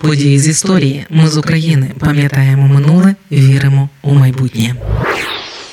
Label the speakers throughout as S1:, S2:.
S1: Події з історії. Ми з України пам'ятаємо минуле, віримо у майбутнє.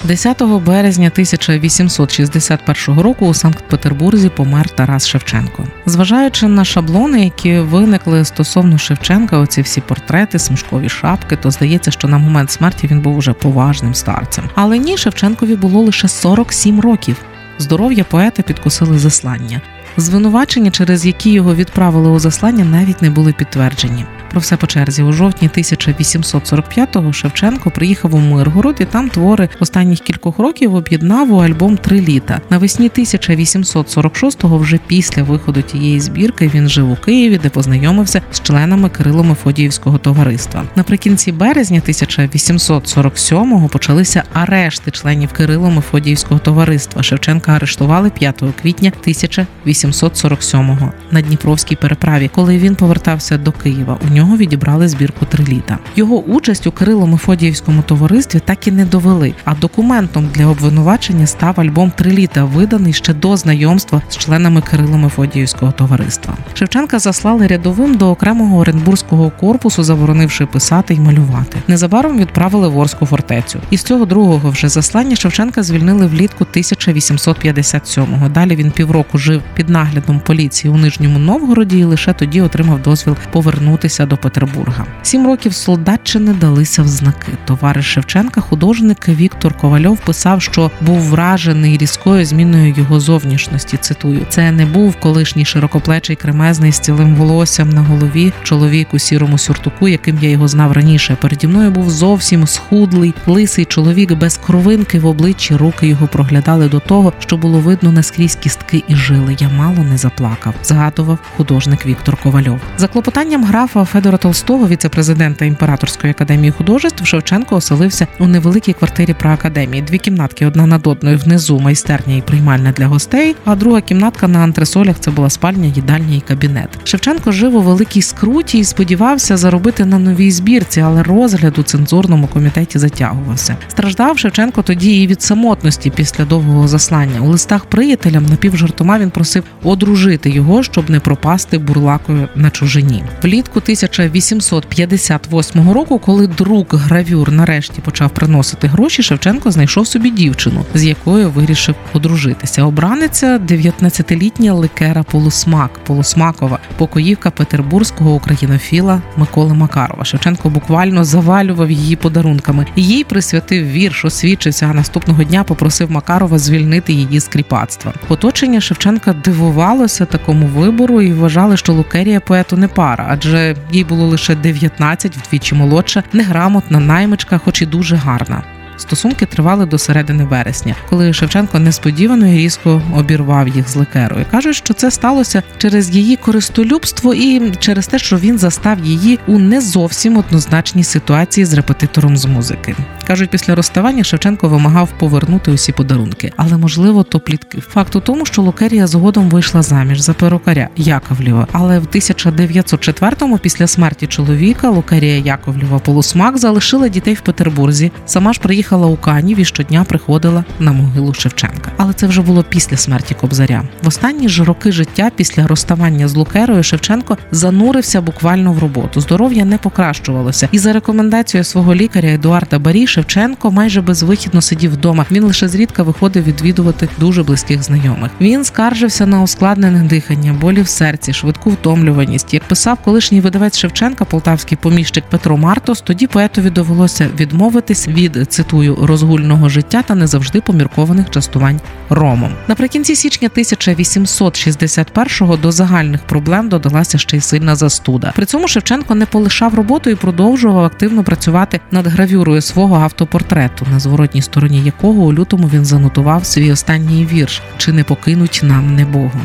S1: 10 березня 1861 року у Санкт-Петербурзі помер Тарас Шевченко. Зважаючи на шаблони, які виникли стосовно Шевченка, оці всі портрети, смужкові шапки, то здається, що на момент смерті він був уже поважним старцем. Але ні, Шевченкові було лише 47 років. Здоров'я поета підкосили заслання. Звинувачення, через які його відправили у заслання, навіть не були підтверджені. Про все по черзі у жовтні 1845-го Шевченко приїхав у Миргород і там твори останніх кількох років об'єднав у альбом Три літа. Навесні 1846-го, вже після виходу тієї збірки, він жив у Києві, де познайомився з членами Кирило-Мефодіївського товариства. Наприкінці березня 1847-го почалися арешти членів Кирило-Мефодіївського товариства. Шевченка арештували 5 квітня 1847-го на Дніпровській переправі, коли він повертався до Києва. У нього відібрали збірку три літа. Його участь у Кирило-Мефодіївському товаристві так і не довели. А документом для обвинувачення став альбом Три літа, виданий ще до знайомства з членами Кирило-Мефодіївського товариства. Шевченка заслали рядовим до окремого Оренбурзького корпусу, заборонивши писати й малювати. Незабаром відправили в Орську фортецю. І з цього другого вже заслання Шевченка звільнили влітку 1857-го. Далі він півроку жив під наглядом поліції у Нижньому Новгороді і лише тоді отримав дозвіл повернутися до Петербурга. Сім років солдатчини далися в знаки. Товариш Шевченка, художник Віктор Ковальов, писав, що був вражений різкою зміною його зовнішності. Цитую, це не був колишній широкоплечий кремезний з цілим волоссям на голові, чоловік у сірому сюртуку, яким я його знав раніше. Переді мною був зовсім схудлий, лисий чоловік без кровинки в обличчі. Руки його проглядали до того, що було видно наскрізь кістки і жили. Я мало не заплакав. Згадував художник Віктор Ковальов. За клопотанням графа Федора Толстого, віце-президента імператорської академії художеств, Шевченко оселився у невеликій квартирі при академії. Дві кімнатки, одна над одною внизу майстерня і приймальня для гостей, а друга кімнатка на антресолях це була спальня, їдальня і кабінет. Шевченко жив у великій скруті і сподівався заробити на новій збірці, але розгляд у цензурному комітеті затягувався. Страждав Шевченко тоді і від самотності після довгого заслання. У листах приятелям напівжартома він просив одружити його, щоб не пропасти бурлакою на чужині. Влітку 1858 року, коли друк гравюр нарешті почав приносити гроші, Шевченко знайшов собі дівчину, з якою вирішив одружитися. Обраниця 19-літня ликера Полусмак Полусмакова, покоївка петербурзького українофіла Миколи Макарова. Шевченко буквально завалював її подарунками. Їй присвятив вірш, освідчився, а наступного дня попросив Макарова звільнити її з кріпацтва. Оточення Шевченка дивувалося такому вибору і вважали, що Лукерія поету не пара, адже їй було лише 19, вдвічі молодша, неграмотна наймичка, хоч і дуже гарна. Стосунки тривали до середини вересня, коли Шевченко несподівано і різко обірвав їх з лекерою. Кажуть, що це сталося через її користолюбство і через те, що він застав її у не зовсім однозначній ситуації з репетитором з музики. Кажуть, після розставання Шевченко вимагав повернути усі подарунки, але можливо то плітки. Факт у тому, що Лукерія згодом вийшла заміж за перукаря Яковлєва. Але в 1904-му, після смерті чоловіка, Лукерія Яковлєва Полусмак залишила дітей в Петербурзі. Сама ж приїхала у Канів і щодня приходила на могилу Шевченка. Але це вже було після смерті Кобзаря. В останні ж роки життя після розставання з Лукерою Шевченко занурився буквально в роботу. Здоров'я не покращувалося, і за рекомендацією свого лікаря Едуарда Барі Шевченко майже безвихідно сидів вдома. Він лише зрідка виходив відвідувати дуже близьких знайомих. Він скаржився на ускладнене дихання, болі в серці, швидку втомлюваність. Як писав колишній видавець Шевченка, полтавський поміщик Петро Мартос, тоді поетові довелося відмовитись від цитую розгульного життя та не завжди поміркованих частувань ромом. Наприкінці січня 1861-го до загальних проблем додалася ще й сильна застуда. При цьому Шевченко не полишав роботу і продовжував активно працювати над гравюрою свого автопортрету, на зворотній стороні якого у лютому він занотував свій останній вірш Чи не покинуть нам не Богом.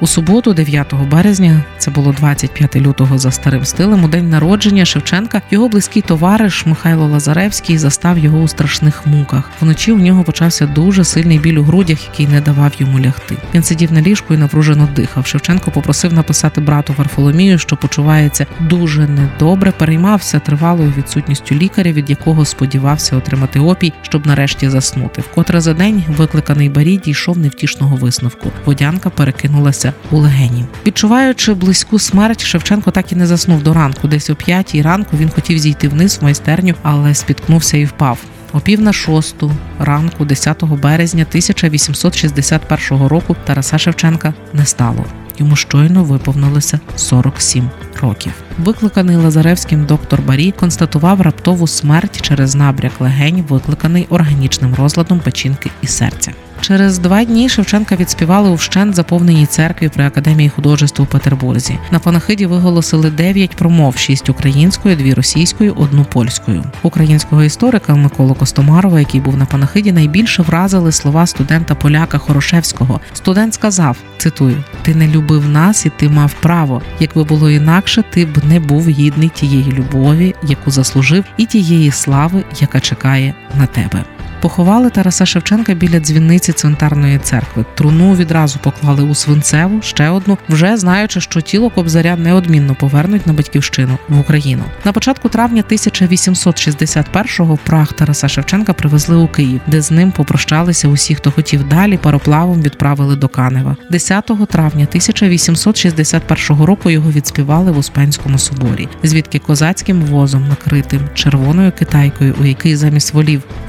S1: У суботу, 9 березня, це було 25 лютого за старим стилем. У день народження Шевченка його близький товариш Михайло Лазаревський застав його у страшних муках. Вночі у нього почався дуже сильний біль у грудях, який не давав йому лягти. Він сидів на ліжку і напружено дихав. Шевченко попросив написати брату Варфоломію, що почувається дуже недобре. Переймався тривалою відсутністю лікаря, від якого сподівався отримати опій, щоб нарешті заснути. Вкотре за день викликаний Барі дійшов невтішного висновку. Водянка перекинулася у легені. Відчуваючи близьку смерть, Шевченко так і не заснув до ранку. Десь о п'ятій ранку він хотів зійти вниз в майстерню, але спіткнувся і впав. О пів на шосту ранку, 10 березня 1861 року, Тараса Шевченка не стало. Йому щойно виповнилося 47 років. Викликаний Лазаревським доктор Барі констатував раптову смерть через набряк легень, викликаний органічним розладом печінки і серця. Через два дні Шевченка відспівали у вщент заповненій церкві при академії художеств у Петербурзі. На панахиді виголосили дев'ять промов: шість українською, дві російською, одну польською. Українського історика Миколу Костомарова, який був на панахиді, найбільше вразили слова студента поляка Хорошевського. Студент сказав: цитую: Ти не любив нас, і ти мав право. Якби було інакше, ти б не був гідний тієї любові, яку заслужив, і тієї слави, яка чекає на тебе. Поховали Тараса Шевченка біля дзвіниці цвинтарної церкви. Труну відразу поклали у свинцеву, ще одну, вже знаючи, що тіло Кобзаря неодмінно повернуть на батьківщину в Україну. На початку травня 1861-го прах Тараса Шевченка привезли у Київ, де з ним попрощалися усі, хто хотів далі. Пароплавом відправили до Канева. 10 травня 1861 року його відспівали в Успенському соборі, звідки козацьким возом, накритим червоною китайкою, у який замість волів